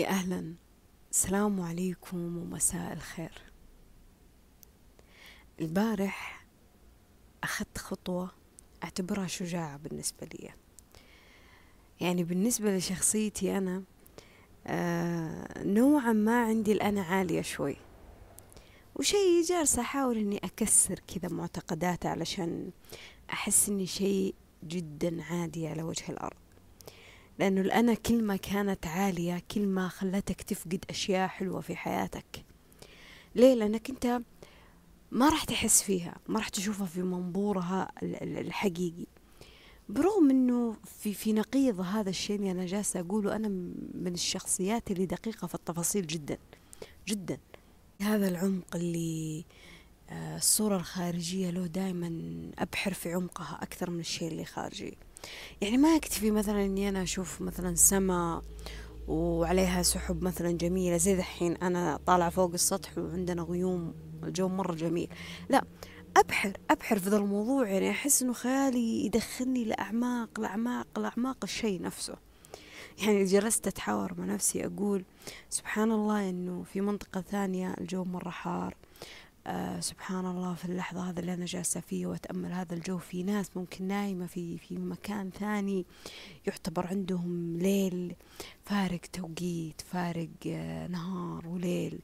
يا أهلا. السلام عليكم ومساء الخير. البارح أخذت خطوة أعتبرها شجاعة بالنسبة لي. يعني بالنسبة لشخصيتي أنا آه نوعا ما عندي الأنا عالية شوي. وشي جالسة أحاول إني أكسر كذا معتقدات علشان أحس إني شيء جدا عادي على وجه الأرض. لأنه الأنا كلمة كانت عالية كلمة خلتك تفقد أشياء حلوة في حياتك. ليه؟ لأنك أنت ما راح تحس فيها ما راح تشوفها في منظورها الحقيقي. برغم إنه في في نقيض هذا الشيء اللي أنا جالسة أقوله أنا من الشخصيات اللي دقيقة في التفاصيل جدا جدا. هذا العمق اللي آه، الصورة الخارجية له دائما أبحر في عمقها أكثر من الشيء اللي خارجي. يعني ما يكتفي مثلا إني أنا أشوف مثلا سماء وعليها سحب مثلا جميلة زي دحين أنا طالعة فوق السطح وعندنا غيوم الجو مرة جميل. لا أبحر أبحر في ذا الموضوع يعني أحس إنه خيالي يدخلني لأعماق لأعماق لأعماق الشيء نفسه. يعني جلست أتحاور مع نفسي أقول سبحان الله إنه في منطقة ثانية الجو مرة حار. آه سبحان الله في اللحظة هذا اللي أنا جالسة فيه وأتأمل هذا الجو في ناس ممكن نايمة في في مكان ثاني يعتبر عندهم ليل فارق توقيت فارق آه نهار وليل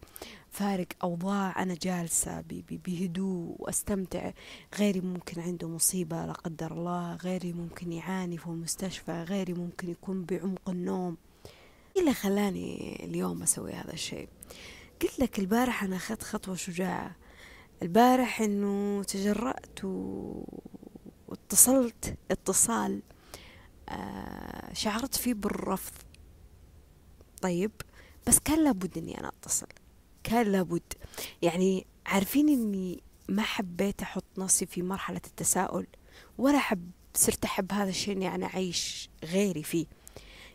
فارق أوضاع. أنا جالسة بهدوء وأستمتع. غيري ممكن عنده مصيبة لا قدر الله غيري ممكن يعاني في المستشفى غيري ممكن يكون بعمق النوم. إيه اللي خلاني اليوم أسوي هذا الشيء؟ قلت لك البارح أنا أخذت خطوة شجاعة. البارح إنه تجرأت واتصلت اتصال آه شعرت فيه بالرفض. طيب بس كان لابد إني أنا أتصل كان لابد. يعني عارفين إني ما حبيت أحط نفسي في مرحلة التساؤل ولا حب صرت أحب هذا الشيء إني أنا أعيش غيري فيه.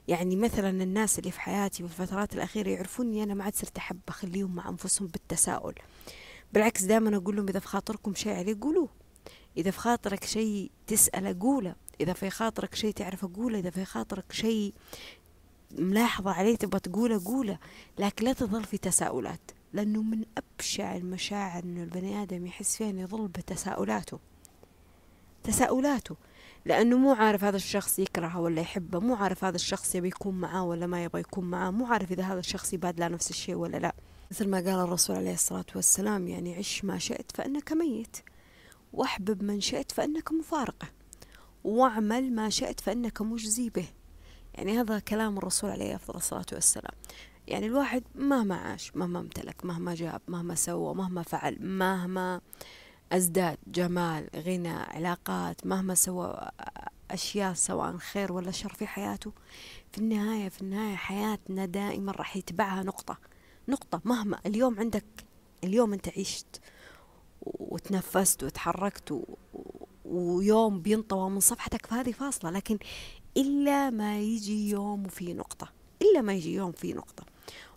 يعني مثلا الناس اللي في حياتي في الفترات الأخيرة يعرفوني أنا ما عاد صرت أحب أخليهم مع أنفسهم بالتساؤل. بالعكس دائما أقول لهم إذا في خاطركم شيء عليه قولوه. إذا في خاطرك شيء تسأل قوله. إذا في خاطرك شيء تعرف قوله. إذا في خاطرك شيء ملاحظة عليه تبغى تقوله قوله. لكن لا تظل في تساؤلات. لأنه من أبشع المشاعر إنه البني آدم يحس فيها إنه يظل بتساؤلاته. تساؤلاته. لأنه مو عارف هذا الشخص يكرهه ولا يحبه. مو عارف هذا الشخص يبي يكون معاه ولا ما يبغى يكون معاه. مو عارف إذا هذا الشخص يبادله نفس الشيء ولا لا. مثل ما قال الرسول عليه الصلاة والسلام يعني عش ما شئت فإنك ميت واحبب من شئت فإنك مفارقة واعمل ما شئت فإنك مجزي به. يعني هذا كلام الرسول عليه أفضل الصلاة والسلام. يعني الواحد مهما عاش مهما امتلك مهما جاب مهما سوى مهما فعل مهما أزداد جمال غنى علاقات مهما سوى أشياء سواء خير ولا شر في حياته في النهاية في النهاية حياتنا دائما راح يتبعها نقطة. نقطة مهما اليوم عندك اليوم أنت عشت وتنفست وتحركت و... ويوم بينطوى من صفحتك فهذه فاصلة لكن إلا ما يجي يوم وفي نقطة إلا ما يجي يوم في نقطة.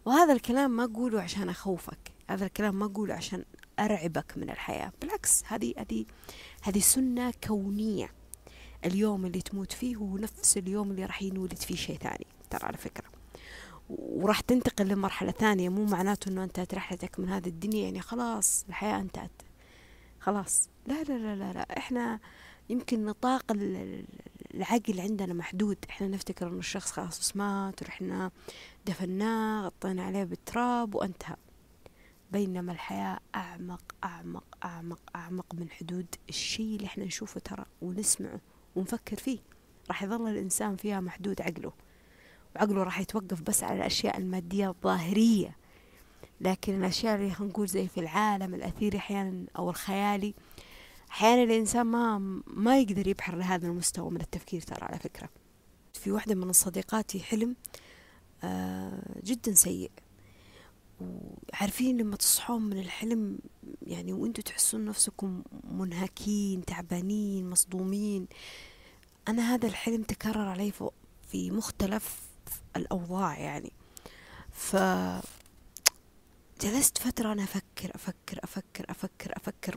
وهذا الكلام ما أقوله عشان أخوفك هذا الكلام ما أقوله عشان أرعبك من الحياة بالعكس هذه هذه هذه سنة كونية. اليوم اللي تموت فيه هو نفس اليوم اللي راح ينولد فيه شيء ثاني ترى على فكرة. وراح تنتقل لمرحلة ثانية مو معناته إنه انتهت رحلتك من هذه الدنيا يعني خلاص الحياة انتهت. خلاص. لا لا لا لا, لا. إحنا يمكن نطاق العقل عندنا محدود. إحنا نفتكر إنه الشخص خلاص مات ورحنا دفناه غطينا عليه بالتراب وانتهى. بينما الحياة أعمق أعمق أعمق أعمق من حدود الشيء اللي إحنا نشوفه ترى ونسمعه ونفكر فيه. راح يظل الإنسان فيها محدود عقله. وعقله راح يتوقف بس على الأشياء المادية الظاهرية. لكن الأشياء اللي نقول زي في العالم الأثيري أحيانا أو الخيالي أحيانا الإنسان ما ما يقدر يبحر لهذا المستوى من التفكير ترى على فكرة. في واحدة من صديقاتي حلم آه جدا سيء. وعارفين لما تصحون من الحلم يعني وإنتوا تحسون نفسكم منهكين تعبانين مصدومين. أنا هذا الحلم تكرر علي في مختلف الأوضاع يعني. ف جلست فترة أنا أفكر أفكر أفكر أفكر أفكر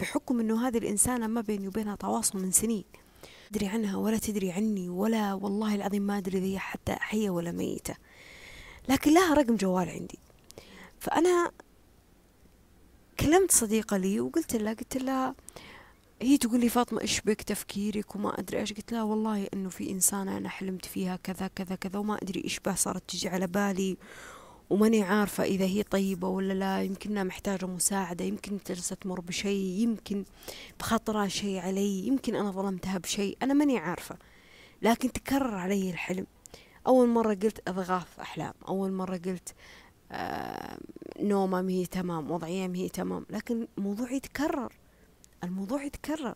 بحكم أنه هذه الإنسانة ما بيني وبينها تواصل من سنين. تدري عنها ولا تدري عني ولا والله العظيم ما أدري هي حتى حية ولا ميتة. لكن لها رقم جوال عندي. فأنا كلمت صديقة لي وقلت لها قلت لها هي تقول لي فاطمة إيش بك تفكيرك وما أدري إيش؟ قلت لها والله إنه في إنسانة أنا حلمت فيها كذا كذا كذا وما أدري إيش بها صارت تجي على بالي وماني عارفة إذا هي طيبة ولا لا. يمكنها محتاجة مساعدة يمكن جالسة تمر بشيء يمكن بخطرها شيء علي يمكن أنا ظلمتها بشيء. أنا ماني عارفة. لكن تكرر علي الحلم. أول مرة قلت أضغاث أحلام أول مرة قلت آه نومة مهي تمام وضعية مهي تمام. لكن الموضوع يتكرر الموضوع يتكرر.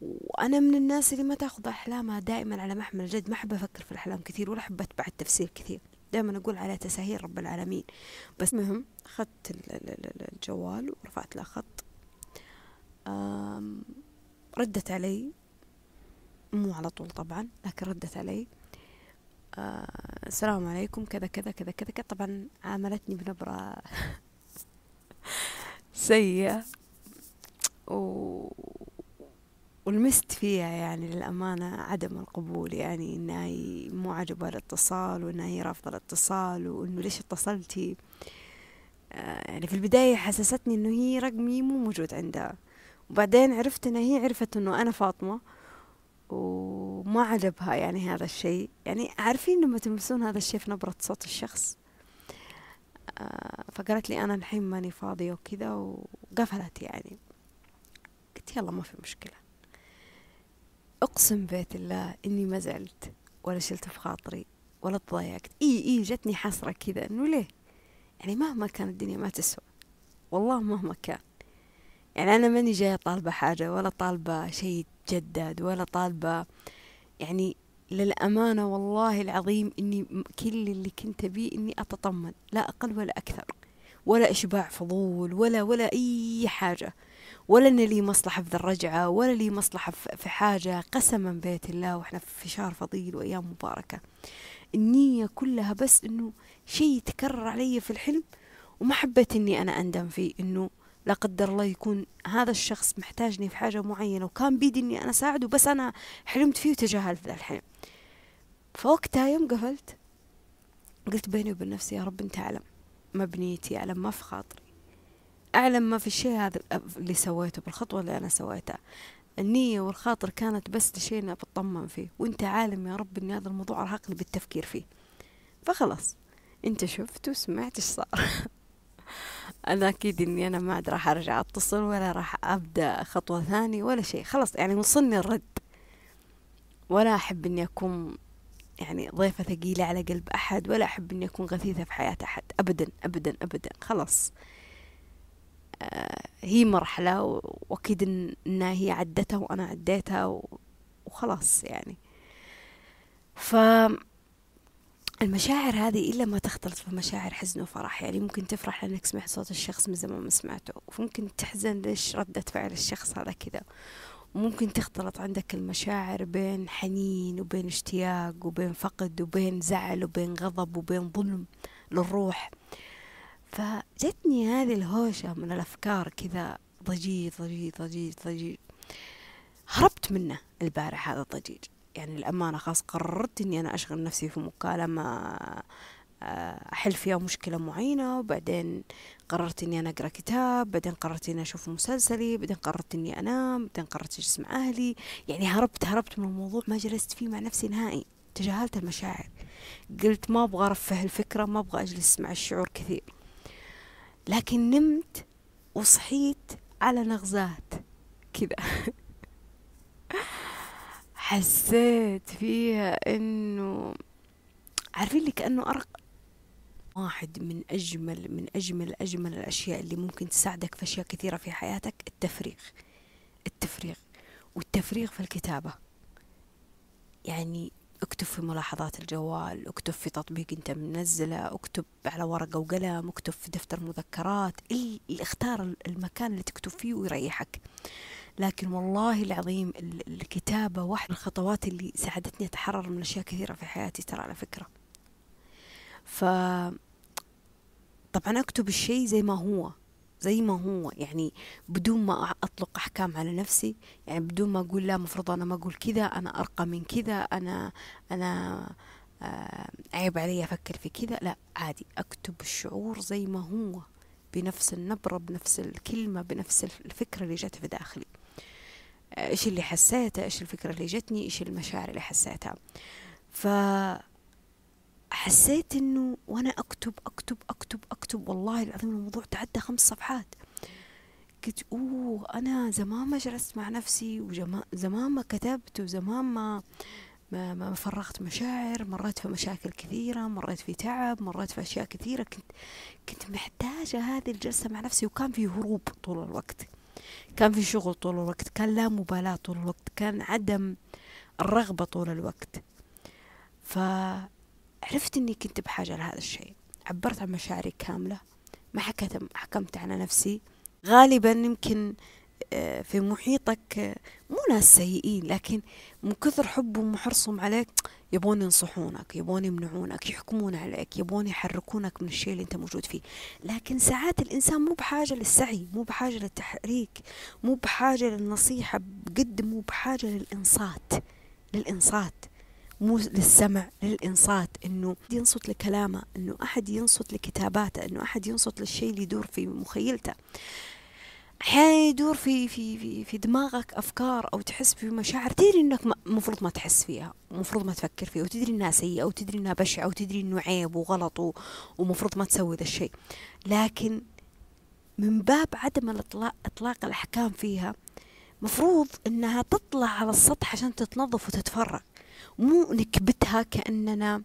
وأنا من الناس اللي ما تأخذ أحلامها دائما على محمل الجد. ما أحب أفكر في الأحلام كثير ولا أحب أتبع التفسير كثير. دائما أقول على تساهيل رب العالمين. بس مهم أخذت الجوال ورفعت له خط. ردت علي. مو على طول طبعا لكن ردت علي. آه السلام عليكم. كذا كذا كذا كذا. طبعا عاملتني بنبرة سيئة. و... ولمست فيها يعني للأمانة عدم القبول يعني إنها هي مو عجبها الاتصال وإنها هي رافضة الاتصال وإنه ليش اتصلتي؟ آه يعني في البداية حسستني إنه هي رقمي مو موجود عندها. وبعدين عرفت إنها هي عرفت إنه أنا فاطمة وما عجبها يعني هذا الشيء. يعني عارفين لما تلمسون هذا الشيء في نبرة صوت الشخص؟ آه فقالت لي أنا الحين ماني فاضية وكذا وقفلت يعني. قلت يلا ما في مشكلة. أقسم بيت الله إني ما زعلت ولا شلت في خاطري ولا تضايقت. إي إي جتني حسرة كذا. إنه ليه؟ يعني مهما كانت الدنيا ما تسوى. والله مهما كان. يعني أنا ماني جاية طالبة حاجة ولا طالبة شيء جدد ولا طالبة يعني للأمانة والله العظيم إني كل اللي كنت أبيه إني أتطمن. لا أقل ولا أكثر. ولا إشباع فضول ولا ولا أي حاجة. ولا أن لي مصلحة في ذا الرجعة ولا لي مصلحة في حاجة قسما بيت الله وإحنا في شهر فضيل وأيام مباركة. النية كلها بس إنه شيء يتكرر علي في الحلم وما حبيت إني أنا أندم فيه إنه لا قدر الله يكون هذا الشخص محتاجني في حاجة معينة وكان بيدي إني أنا أساعده بس أنا حلمت فيه وتجاهلت ذا الحلم. فوقتها يوم قفلت قلت بيني وبين نفسي يا رب أنت أعلم ما بنيتي أعلم ما في خاطري أعلم ما في الشيء هذا اللي سويته بالخطوة اللي أنا سويتها. النية والخاطر كانت بس لشيء أنا بطمن فيه وأنت عالم يا رب إن هذا الموضوع أرهقني بالتفكير فيه. فخلاص أنت شفت وسمعت إيش صار. أنا أكيد إني أنا ما عاد راح أرجع أتصل ولا راح أبدأ خطوة ثانية ولا شيء. خلاص يعني وصلني الرد. ولا أحب إني أكون يعني ضيفة ثقيلة على قلب أحد ولا أحب إني أكون غثيثة في حياة أحد. أبدا أبدا أبدا. خلاص. هي مرحلة وأكيد إنها هي عدتها وأنا عديتها وخلاص يعني. ف المشاعر هذه إلا ما تختلط في مشاعر حزن وفرح يعني ممكن تفرح لأنك سمعت صوت الشخص من زمان ما سمعته وممكن تحزن ليش ردة فعل الشخص هذا كذا. وممكن تختلط عندك المشاعر بين حنين وبين اشتياق وبين فقد وبين زعل وبين غضب وبين ظلم للروح. فجتني هذه الهوشة من الأفكار كذا ضجيج ضجيج ضجيج ضجيج. هربت منه البارح هذا الضجيج. يعني الأمانة خلاص قررت إني أنا أشغل نفسي في مكالمة آه، أحل فيها مشكلة معينة وبعدين قررت إني أنا أقرأ كتاب بعدين قررت إني أشوف مسلسلي بعدين قررت إني أنام بعدين قررت أجلس مع أهلي. يعني هربت هربت من الموضوع. ما جلست فيه مع نفسي نهائي. تجاهلت المشاعر. قلت ما أبغى أرفه الفكرة ما أبغى أجلس مع الشعور كثير. لكن نمت وصحيت على نغزات كذا حسيت فيها إنه عارفين اللي كأنه أرق واحد من أجمل من أجمل أجمل الأشياء اللي ممكن تساعدك في أشياء كثيرة في حياتك التفريغ. التفريغ. والتفريغ في الكتابة. يعني اكتب في ملاحظات الجوال اكتب في تطبيق انت منزله اكتب على ورقة وقلم اكتب في دفتر مذكرات اختار المكان اللي تكتب فيه ويريحك. لكن والله العظيم الكتابة واحد من الخطوات اللي ساعدتني أتحرر من أشياء كثيرة في حياتي ترى على فكرة. ف طبعا أكتب الشيء زي ما هو. زي ما هو يعني بدون ما أطلق أحكام على نفسي يعني بدون ما أقول لا مفروض أنا ما أقول كذا أنا أرقى من كذا أنا أنا آه عيب علي أفكر في كذا. لا عادي أكتب الشعور زي ما هو بنفس النبرة بنفس الكلمة بنفس الفكرة اللي جت في داخلي. آه، إيش اللي حسيته؟ إيش الفكرة اللي جتني؟ إيش المشاعر اللي حسيتها؟ ف حسيت إنه وأنا أكتب أكتب أكتب أكتب والله العظيم الموضوع تعدى خمس صفحات. قلت أوه أنا زمان ما جلست مع نفسي وزمان ما كتبت وزمان ما ما, ما فرغت مشاعر. مريت في مشاكل كثيرة مريت في تعب مريت في أشياء كثيرة. كنت كنت محتاجة هذه الجلسة مع نفسي. وكان في هروب طول الوقت. كان في شغل طول الوقت. كان لا مبالاة طول الوقت. كان عدم الرغبة طول الوقت. فعرفت أني كنت بحاجة لهذا الشيء. عبرت عن مشاعري كاملة. ما حكمت على نفسي. غالبا يمكن آه، في محيطك آه، مو ناس سيئين لكن من كثر حبهم وحرصهم عليك يبون ينصحونك يبون يمنعونك يحكمون عليك يبون يحركونك من الشيء اللي أنت موجود فيه. لكن ساعات الإنسان مو بحاجة للسعي مو بحاجة للتحريك مو بحاجة للنصيحة بقد مو بحاجة للإنصات. للإنصات. مو للسمع للإنصات إنه ينصت لكلامه إنه أحد ينصت لكتاباته إنه أحد ينصت للشيء اللي يدور في مخيلته. أحيانا يدور في في في في دماغك أفكار أو تحس في مشاعر تدري إنك المفروض ما تحس فيها المفروض ما تفكر فيها وتدري إنها سيئة وتدري إنها بشعة وتدري إنه عيب وغلط ومفروض ما تسوي ذا الشيء. لكن من باب عدم الإطلاق إطلاق الأحكام فيها مفروض إنها تطلع على السطح عشان تتنظف وتتفرغ. مو نكبتها كأننا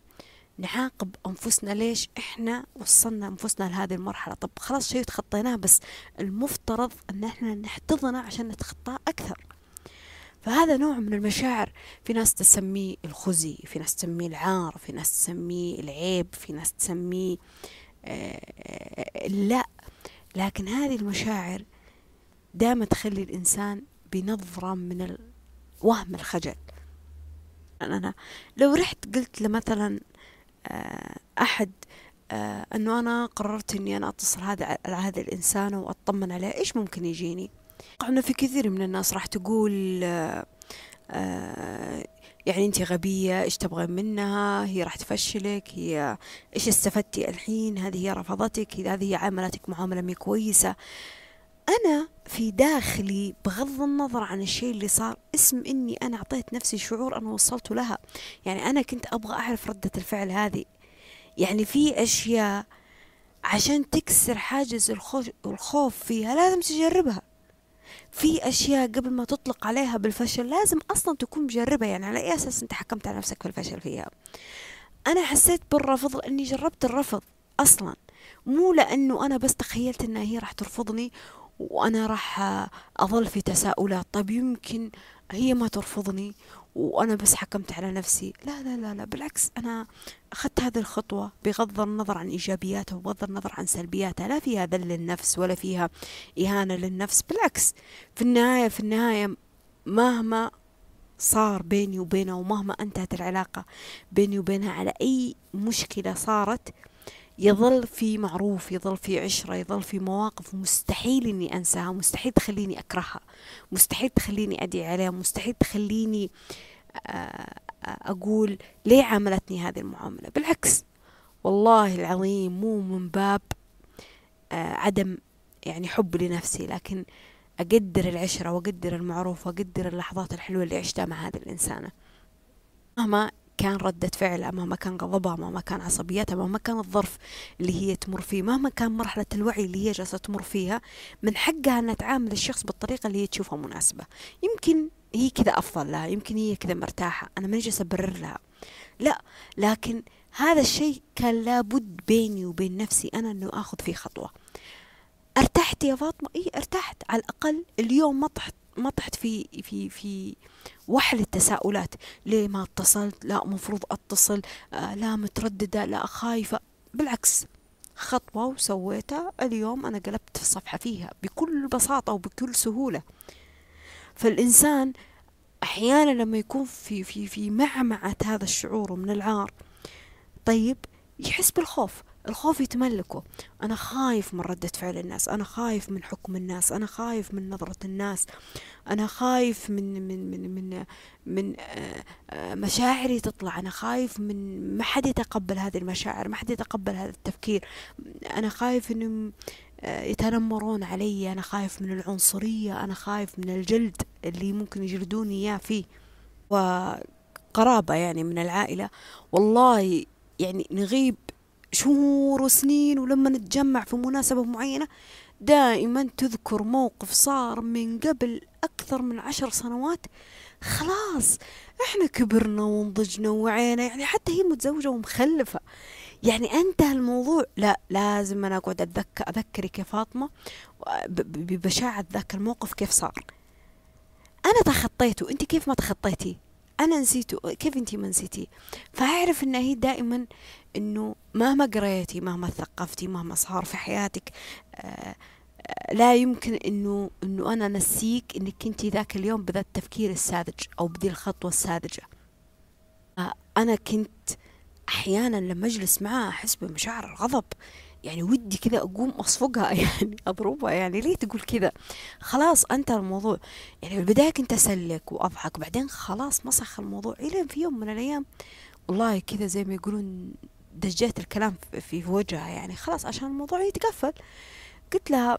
نعاقب أنفسنا. ليش؟ إحنا وصلنا أنفسنا لهذه المرحلة. طب خلاص شيء تخطيناه بس المفترض أن إحنا نحتضنه عشان نتخطاه أكثر. فهذا نوع من المشاعر. في ناس تسميه الخزي في ناس تسميه العار في ناس تسميه العيب في ناس تسميه آه لا. لكن هذه المشاعر دائما تخلي الإنسان بنظرة من وهم الخجل. أنا. لو رحت قلت لمثلا آه، أحد آه، أنه أنا قررت أني أنا أتصل هذا على هذا الإنسان وأطمن عليه إيش ممكن يجيني؟ أنه في كثير من الناس راح تقول آه، يعني أنت غبية إيش تبغين منها؟ هي راح تفشلك هي إيش استفدتي الحين؟ هذه هي رفضتك هذه هي عاملتك معاملة مي كويسة. أنا في داخلي بغض النظر عن الشيء اللي صار اسم إني أنا أعطيت نفسي شعور أنا وصلت لها. يعني أنا كنت أبغى أعرف ردة الفعل هذه. يعني في أشياء عشان تكسر حاجز الخوف فيها لازم تجربها. في أشياء قبل ما تطلق عليها بالفشل لازم أصلا تكون مجربة يعني على أي أساس أنت حكمت على نفسك بالفشل فيها؟ أنا حسيت بالرفض لأني جربت الرفض أصلا. مو لأنه أنا بس تخيلت أنها هي راح ترفضني وأنا راح أظل في تساؤلات. طيب يمكن هي ما ترفضني وأنا بس حكمت على نفسي. لا لا لا لا بالعكس أنا أخذت هذه الخطوة بغض النظر عن إيجابياتها وبغض النظر عن سلبياتها. لا فيها ذل النفس ولا فيها إهانة للنفس بالعكس. في النهاية في النهاية مهما صار بيني وبينها ومهما أنتهت العلاقة بيني وبينها على أي مشكلة صارت يظل في معروف يظل في عشرة يظل في مواقف مستحيل إني أنساها مستحيل تخليني أكرهها مستحيل تخليني أدعي عليها مستحيل تخليني آه، أقول ليه عاملتني هذه المعاملة؟ بالعكس والله العظيم مو من باب آه، عدم يعني حب لنفسي لكن أقدر العشرة وأقدر المعروف وأقدر اللحظات الحلوة اللي عشتها مع هذه الإنسانة مهما كان ردة فعلها مهما كان غضبها مهما كان عصبيتها مهما كان الظرف اللي هي تمر فيه مهما كان مرحلة الوعي اللي هي جالسة تمر فيها من حقها أن تعامل الشخص بالطريقة اللي هي تشوفها مناسبة. يمكن هي كذا أفضل لها يمكن هي كذا مرتاحة أنا ما جالسة أبرر لها. لا لكن هذا الشيء كان لابد بيني وبين نفسي أنا أنه أخذ فيه خطوة. ارتحت يا فاطمة؟ إيه ارتحت. على الأقل اليوم ما طحت. ما طحت في في في وحل التساؤلات. ليه ما اتصلت؟ لا مفروض اتصل. آه لا مترددة لا خايفة. بالعكس خطوة وسويتها. اليوم أنا قلبت في الصفحة فيها بكل بساطة وبكل سهولة. فالإنسان أحيانا لما يكون في في في معمعة هذا الشعور من العار طيب يحس بالخوف. الخوف يتملكه. أنا خايف من ردة فعل الناس أنا خايف من حكم الناس أنا خايف من نظرة الناس أنا خايف من من من من من آه، آه، مشاعري تطلع أنا خايف من ما حد يتقبل هذه المشاعر ما حد يتقبل هذا التفكير. أنا خايف إنه آه، يتنمرون علي أنا خايف من العنصرية أنا خايف من الجلد اللي ممكن يجلدوني إياه فيه. وقرابة يعني من العائلة. والله يعني نغيب شهور وسنين ولما نتجمع في مناسبة معينة دائما تذكر موقف صار من قبل أكثر من عشر سنوات. خلاص إحنا كبرنا ونضجنا ووعينا يعني حتى هي متزوجة ومخلفة. يعني انتهى الموضوع. لا لازم أنا أقعد اتذكر اذكرك يا فاطمة ببشاعة ذاك الموقف كيف صار. أنا تخطيته انت كيف ما تخطيتي؟ أنا نسيته كيف انت ما نسيتي؟ فأعرف إن هي دائما إنه مهما قريتي مهما ثقفتي مهما صار في حياتك آه لا يمكن إنه إنه أنا نسيك إنك كنتي ذاك اليوم بذا التفكير الساذج أو بذي الخطوة الساذجة. آه أنا كنت أحيانا لما أجلس معاه أحس بمشاعر الغضب. يعني ودي كذا أقوم أصفقها يعني أضربها يعني. ليه تقول كذا خلاص أنتهى الموضوع. يعني في البدايه كنت أسلك وأضحك بعدين خلاص مسخ الموضوع. إلى في يوم من الأيام والله كذا زي ما يقولون دجيت الكلام في وجهها يعني. خلاص عشان الموضوع يتقفل قلت لها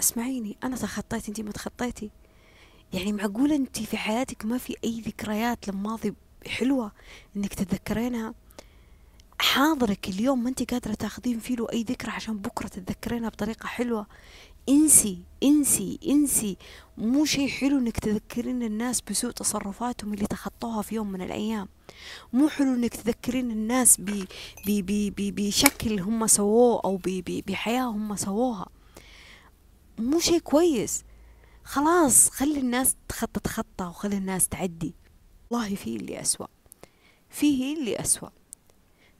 أسمعيني أنا تخطيت انتي ما تخطيتي. يعني معقولة انتي في حياتك ما في أي ذكريات للماضي حلوة إنك تتذكرينها؟ حاضرك اليوم ما انت قادرة تاخذين فيه أي ذكرى عشان بكرة تتذكرينها بطريقة حلوة. انسي انسي انسي. مو شيء حلو إنك تذكرين الناس بسوء تصرفاتهم اللي تخطوها في يوم من الأيام. مو حلو إنك تذكرين الناس بشكل هم سووه أو ب ب بحياة هم سووها. مو شيء كويس. خلاص خلي الناس تخطط خطة وخلي الناس تعدي. والله في اللي أسوأ. فيه اللي أسوأ.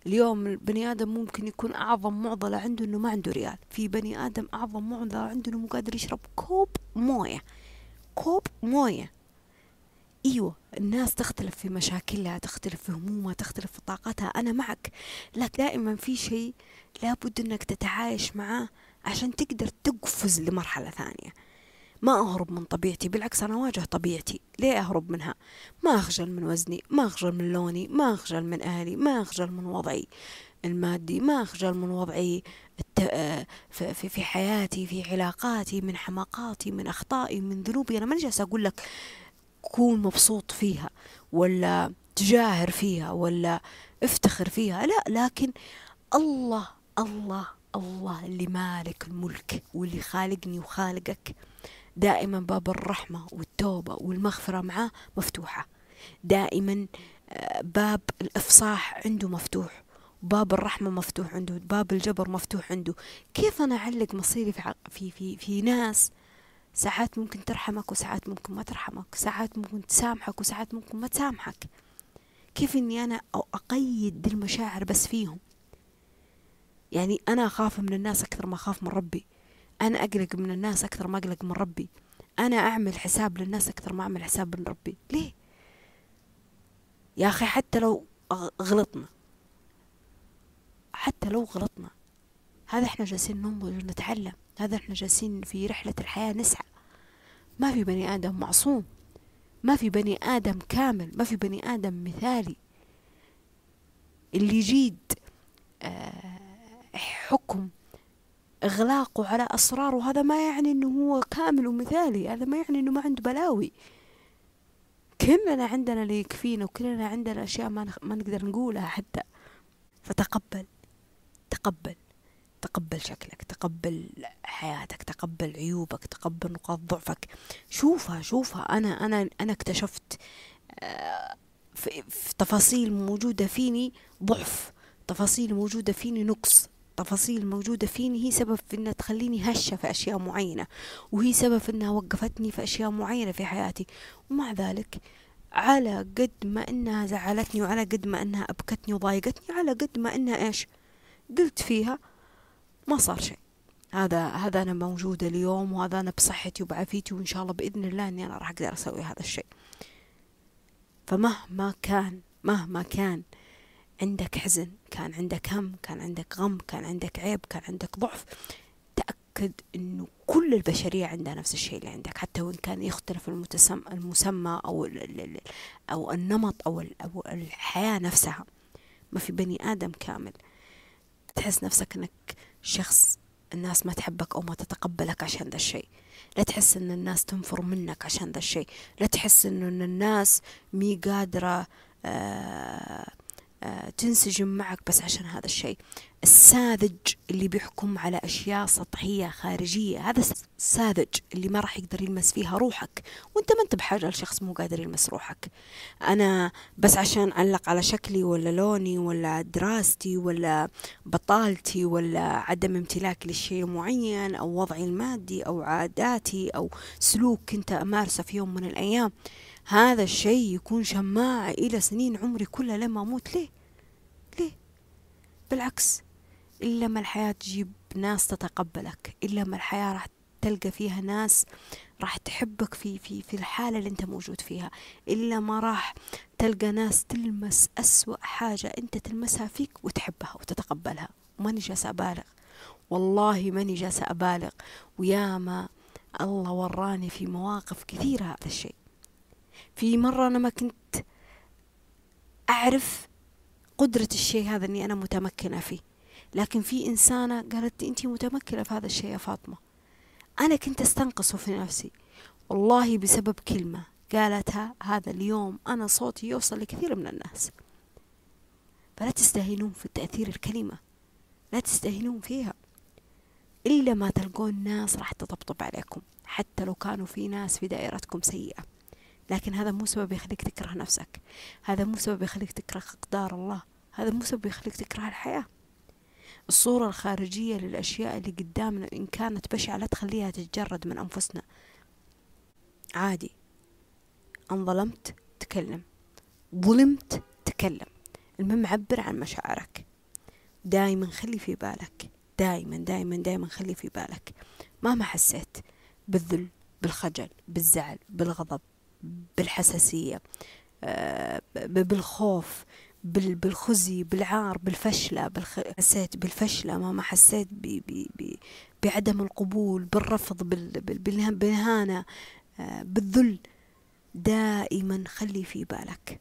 اليوم البني آدم ممكن يكون أعظم معضلة عنده إنه ما عنده ريال. في بني آدم أعظم معضلة عنده إنه مو قادر يشرب كوب موية. كوب موية. إيوه الناس تختلف في مشاكلها تختلف في همومها تختلف في طاقتها. أنا معك لكن دائما في شيء لابد إنك تتعايش معاه عشان تقدر تقفز لمرحلة ثانية. ما أهرب من طبيعتي بالعكس أنا أواجه طبيعتي. ليه أهرب منها؟ ما أخجل من وزني ما أخجل من لوني ما أخجل من أهلي ما أخجل من وضعي المادي ما أخجل من وضعي في, حياتي في علاقاتي من حماقاتي من أخطائي من ذنوبي. أنا ما جالسة أقول لك كون مبسوط فيها ولا تجاهر فيها ولا افتخر فيها. لا لكن الله الله الله اللي مالك الملك واللي خالقني وخالقك. دائما باب الرحمة والتوبة والمغفرة معاه مفتوحة. دائما آه، باب الإفصاح عنده مفتوح. باب الرحمة مفتوح عنده باب الجبر مفتوح عنده. كيف أنا أعلق مصيري في, في, في, في ناس؟ ساعات ممكن ترحمك وساعات ممكن ما ترحمك. ساعات ممكن تسامحك وساعات ممكن ما تسامحك. كيف إني أنا أقيد دي المشاعر بس فيهم؟ يعني أنا أخاف من الناس أكثر ما أخاف من ربي. أنا أقلق من الناس أكثر ما أقلق من ربي. أنا أعمل حساب للناس أكثر ما أعمل حساب من ربي. ليه؟ يا أخي حتى لو غلطنا. حتى لو غلطنا. هذا إحنا جالسين ننضج ونتعلم هذا إحنا جالسين في رحلة الحياة نسعى. ما في بني آدم معصوم. ما في بني آدم كامل. ما في بني آدم مثالي. اللي يجيد آه، حكم إغلاقه على أسراره هذا ما يعني أنه هو كامل ومثالي هذا ما يعني أنه ما عنده بلاوي. كلنا عندنا اللي يكفينا وكلنا عندنا أشياء ما, ما نقدر نقولها حتى. فتقبل تقبل تقبل شكلك تقبل حياتك تقبل عيوبك تقبل نقاط ضعفك. شوفها شوفها. أنا أنا أنا اكتشفت آه، في تفاصيل موجودة فيني ضعف تفاصيل موجودة فيني نقص. تفاصيل موجودة فيني هي سبب في إنها تخليني هشة في أشياء معينة وهي سبب في إنها وقفتني في أشياء معينة في حياتي. ومع ذلك على قد ما إنها زعلتني وعلى قد ما إنها أبكتني وضايقتني على قد ما إنها إيش قلت فيها ما صار شيء. هذا هذا أنا موجودة اليوم وهذا أنا بصحتي وبعافيتي وإن شاء الله بإذن الله إني أنا راح أقدر أسوي هذا الشيء. فمهما كان مهما كان عندك حزن كان عندك هم كان عندك غم كان عندك عيب كان عندك ضعف تأكد أنه كل البشرية عندها نفس الشيء اللي عندك حتى وإن كان يختلف المتسم المسمى أو أو النمط أو أو الحياة نفسها. ما في بني آدم كامل. تحس نفسك أنك شخص الناس ما تحبك أو ما تتقبلك عشان ذا الشيء. لا تحس أن الناس تنفر منك عشان ذا الشيء. لا تحس أن الناس مي قادرة آه، تنسجم معك بس عشان هذا الشيء. الساذج اللي بيحكم على أشياء سطحية خارجية هذا الساذج اللي ما راح يقدر يلمس فيها روحك. وأنت ما أنت بحاجة لشخص مو قادر يلمس روحك. أنا بس عشان أعلق على شكلي ولا لوني ولا دراستي ولا بطالتي ولا عدم امتلاكي لشيء معين أو وضعي المادي أو عاداتي أو سلوك كنت أمارسه في يوم من الأيام. هذا الشيء يكون شماعة إلى سنين عمري كلها لما أموت. ليه؟ ليه؟ بالعكس إلا ما الحياة تجيب ناس تتقبلك إلا ما الحياة راح تلقى فيها ناس راح تحبك في في في الحالة اللي أنت موجود فيها إلا ما راح تلقى ناس تلمس أسوأ حاجة أنت تلمسها فيك وتحبها وتتقبلها. ماني جالسة أبالغ. والله ماني جالسة أبالغ. وياما الله وراني في مواقف كثيرة هذا الشيء. في مرة أنا ما كنت أعرف قدرة الشيء هذا أني أنا متمكنة فيه. لكن في إنسانة قالت أنت متمكنة في هذا الشيء يا فاطمة. أنا كنت أستنقصه في نفسي. والله بسبب كلمة قالتها هذا اليوم أنا صوتي يوصل لكثير من الناس. فلا تستهينون في تأثير الكلمة. لا تستهينون فيها. إلا ما تلقون ناس راح تطبطب عليكم حتى لو كانوا في ناس في دائرتكم سيئة. لكن هذا مو سبب يخليك تكره نفسك. هذا مو سبب يخليك تكره أقدار الله. هذا مو سبب يخليك تكره الحياة. الصورة الخارجية للأشياء اللي قدامنا إن كانت بشعة لا تخليها تتجرد من أنفسنا. عادي. أن ظلمت تكلم. ظلمت تكلم. المهم عبر عن مشاعرك. دايما خلي في بالك. دايما دايما دايما خلي في بالك. مهما حسيت بالذل بالخجل بالزعل بالغضب بالحساسية آه، بالخوف بالخزي بالعار بالفشلة بالخ... حسيت بالفشلة ما ما حسيت ب... ب... ب... بعدم القبول بالرفض بال... بال... بالإهانة آه، بالذل. دائما خلي في بالك.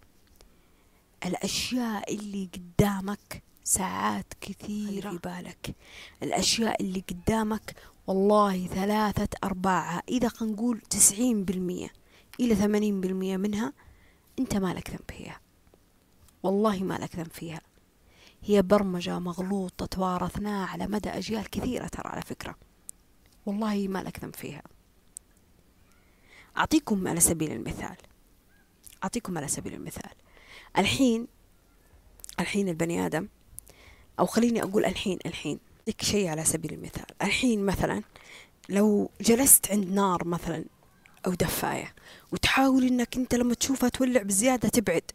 الأشياء اللي قدامك ساعات كثيرة في بالك. الأشياء اللي قدامك والله ثلاثة أرباعها إذا نقول تسعين بالمية. إلى ثمانين بالمية منها أنت مالك ذنب فيها. والله مالك ذنب فيها. هي برمجة مغلوطة توارثناها على مدى أجيال كثيرة ترى على فكرة. والله مالك ذنب فيها. أعطيكم على سبيل المثال. أعطيكم على سبيل المثال. الحين الحين البني آدم أو خليني أقول الحين الحين. أعطيك شيء على سبيل المثال. الحين مثلا لو جلست عند نار مثلا أو دفاية. وتحاول إنك أنت لما تشوفها تولع بزيادة تبعد.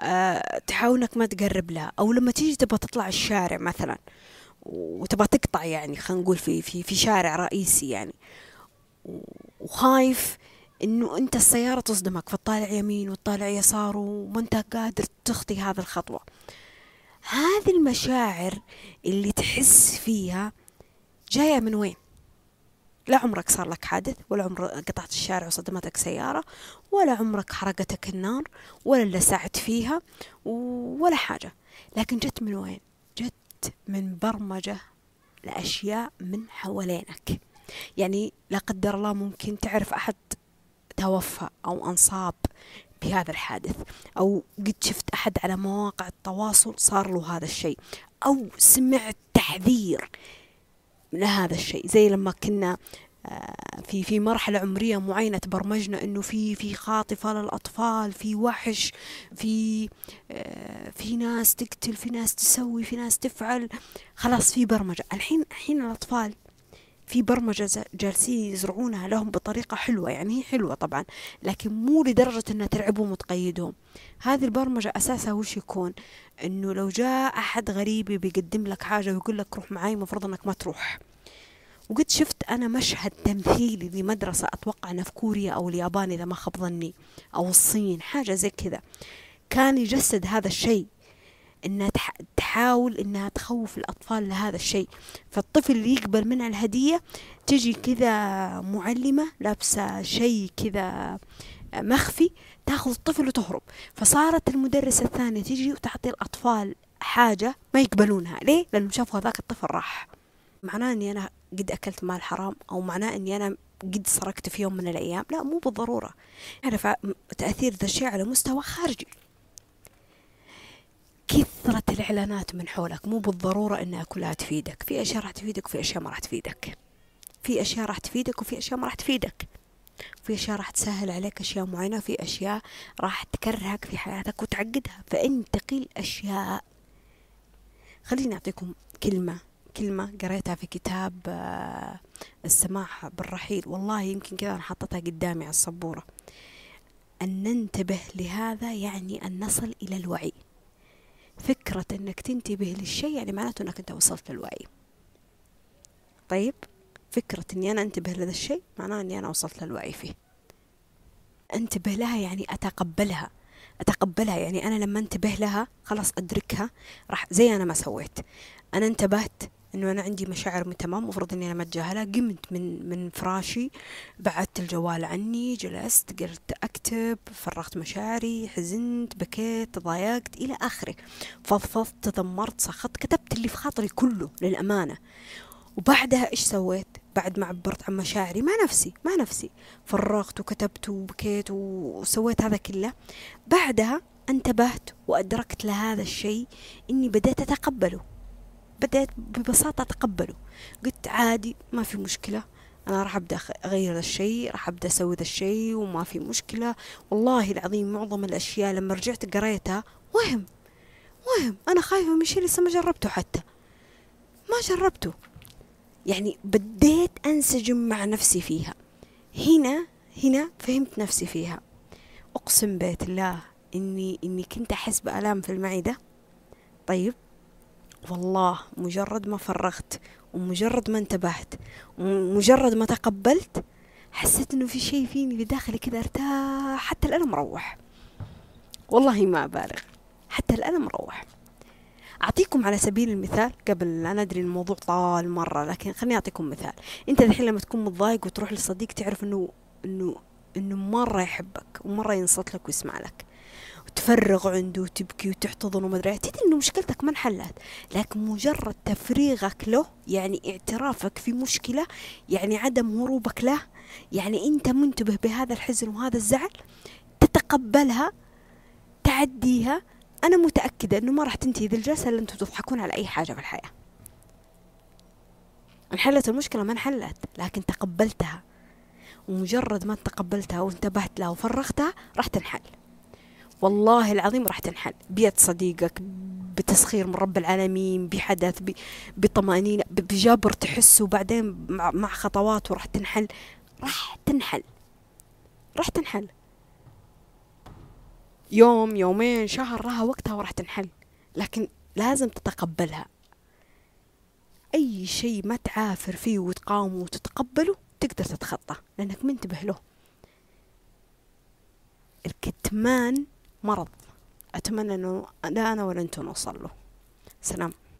أه تحاول إنك ما تقرب لها. أو لما تيجي تبغى تطلع الشارع مثلا. وتبغى تقطع يعني خلينا نقول في في في شارع رئيسي يعني. وخايف إنه أنت السيارة تصدمك فتطالع يمين وتطالع يسار وما أنت قادر تخطي هذه الخطوة. هذه المشاعر اللي تحس فيها جاية من وين؟ لا عمرك صار لك حادث ولا عمرك قطعت الشارع وصدمتك سيارة ولا عمرك حرقتك النار ولا لسعت فيها ولا حاجة. لكن جت من وين؟ جت من برمجة لأشياء من حوالينك. يعني لا قدر الله ممكن تعرف أحد توفى أو أنصاب بهذا الحادث أو قد شفت أحد على مواقع التواصل صار له هذا الشيء أو سمعت تحذير من هذا الشيء. زي لما كنا آه، في في مرحلة عمرية معينة تبرمجنا إنه في في خاطفة للأطفال في وحش في آه، في ناس تقتل في ناس تسوي في ناس تفعل. خلاص في برمجة. الحين الحين الأطفال في برمجة جالسين يزرعونها لهم بطريقة حلوة يعني هي حلوة طبعا لكن مو لدرجة إنها ترعبهم وتقيدهم. هذه البرمجة أساسها وش يكون؟ إنه لو جاء أحد غريب بيقدم لك حاجة ويقول لك روح معي مفروض إنك ما تروح. وقد شفت أنا مشهد تمثيلي لمدرسة أتوقع أنها في كوريا أو اليابان إذا ما خاب ظني أو الصين حاجة زي كذا. كان يجسد هذا الشيء. إنها تحاول إنها تخوف الأطفال لهذا الشيء. فالطفل اللي يقبل منها الهدية تجي كذا معلمة لابسة شيء كذا مخفي تأخذ الطفل وتهرب. فصارت المدرسة الثانية تجي وتعطي الأطفال حاجة ما يقبلونها. ليه؟ لأنهم شافوا هذاك الطفل راح. معناه أني أنا قد أكلت مال حرام؟ أو معناه أني أنا قد سرقت في يوم من الأيام؟ لا مو بالضرورة. أعرف تأثير ذا الشيء على مستوى خارجي. كثرة الإعلانات من حولك. مو بالضرورة أنها كلها تفيدك. في أشياء راح تفيدك وفي أشياء ما راح تفيدك. في أشياء راح تفيدك وفي أشياء ما راح تفيدك. في أشياء راح تسهل عليك أشياء معينة. في أشياء راح تكرهك في حياتك وتعقدها. فانتقي الأشياء خليني أعطيكم كلمة. كلمة قريتها في كتاب آه، السماح بالرحيل. والله يمكن كذا أنا حطيتها قدامي على السبورة. أن ننتبه لهذا يعني أن نصل إلى الوعي. فكرة أنك تنتبه للشيء يعني معناته أنك أنت وصلت للوعي. طيب فكرة أني أنا أنتبه لهذا الشيء معناه أني أنا وصلت للوعي فيه. أنتبه لها يعني أتقبلها أتقبلها. يعني أنا لما أنتبه لها خلاص أدركها راح زي أنا ما سويت. أنا انتبهت إنه أنا عندي مشاعر تمام مفروض إني أنا ما أتجاهلها. قمت من من فراشي بعدت الجوال عني جلست قلت أكتب فرغت مشاعري حزنت بكيت تضايقت إلى آخره. فضفضت تذمرت سخطت كتبت اللي في خاطري كله للأمانة. وبعدها إيش سويت؟ بعد ما عبرت عن مشاعري مع نفسي مع نفسي. فرغت وكتبت وبكيت وسويت هذا كله. بعدها انتبهت وأدركت لهذا الشيء إني بديت أتقبله. بدأت ببساطة أتقبله. قلت عادي ما في مشكلة. أنا راح أبدأ أغير الشيء راح أبدأ أسوي ذا الشيء وما في مشكلة. والله العظيم معظم الأشياء لما رجعت قريتها وهم وهم. أنا خايفة من شيء لسه ما جربته حتى. ما جربته. يعني بديت أنسجم مع نفسي فيها. هنا هنا فهمت نفسي فيها. أقسم بيت الله إني إني كنت أحس بآلام في المعدة. طيب. والله مجرد ما فرغت ومجرد ما انتبهت ومجرد ما تقبلت حسيت إنه في شيء فيني في داخلي كذا ارتاح حتى الان مروح والله ما أبالغ حتى الان مروح أعطيكم على سبيل المثال قبل أنا أدري الموضوع طال مرة لكن خليني أعطيكم مثال. أنت الحين لما تكون متضايق وتروح لصديق تعرف إنه إنه إنه مرة يحبك ومرة ينصت لك ويسمع لك. وتفرغ عنده وتبكي وتحتضن وما أدري تدري إنه مشكلتك ما انحلت لكن مجرد تفريغك له يعني اعترافك في مشكلة يعني عدم هروبك له يعني أنت منتبه بهذا الحزن وهذا الزعل تتقبلها تعديها. أنا متأكدة إنه ما راح تنتهي ذي الجلسة إلا أنتم تضحكون على أي حاجة في الحياة. انحلت المشكلة ما انحلت لكن تقبلتها. ومجرد ما تقبلتها وانتبهت لها وفرغتها راح تنحل. والله العظيم راح تنحل. بيد صديقك بتسخير من رب العالمين بحدث بطمأنينة بجبر تحسه بعدين مع خطوات وراح تنحل. راح تنحل. راح تنحل. يوم يومين شهر لها وقتها وراح تنحل. لكن لازم تتقبلها. أي شيء ما تعافر فيه وتقاومه وتتقبله تقدر تتخطى لأنك منتبه له. الكتمان مرض. أتمنى أنه لا أنا ولا أنتم نوصل له. سلام.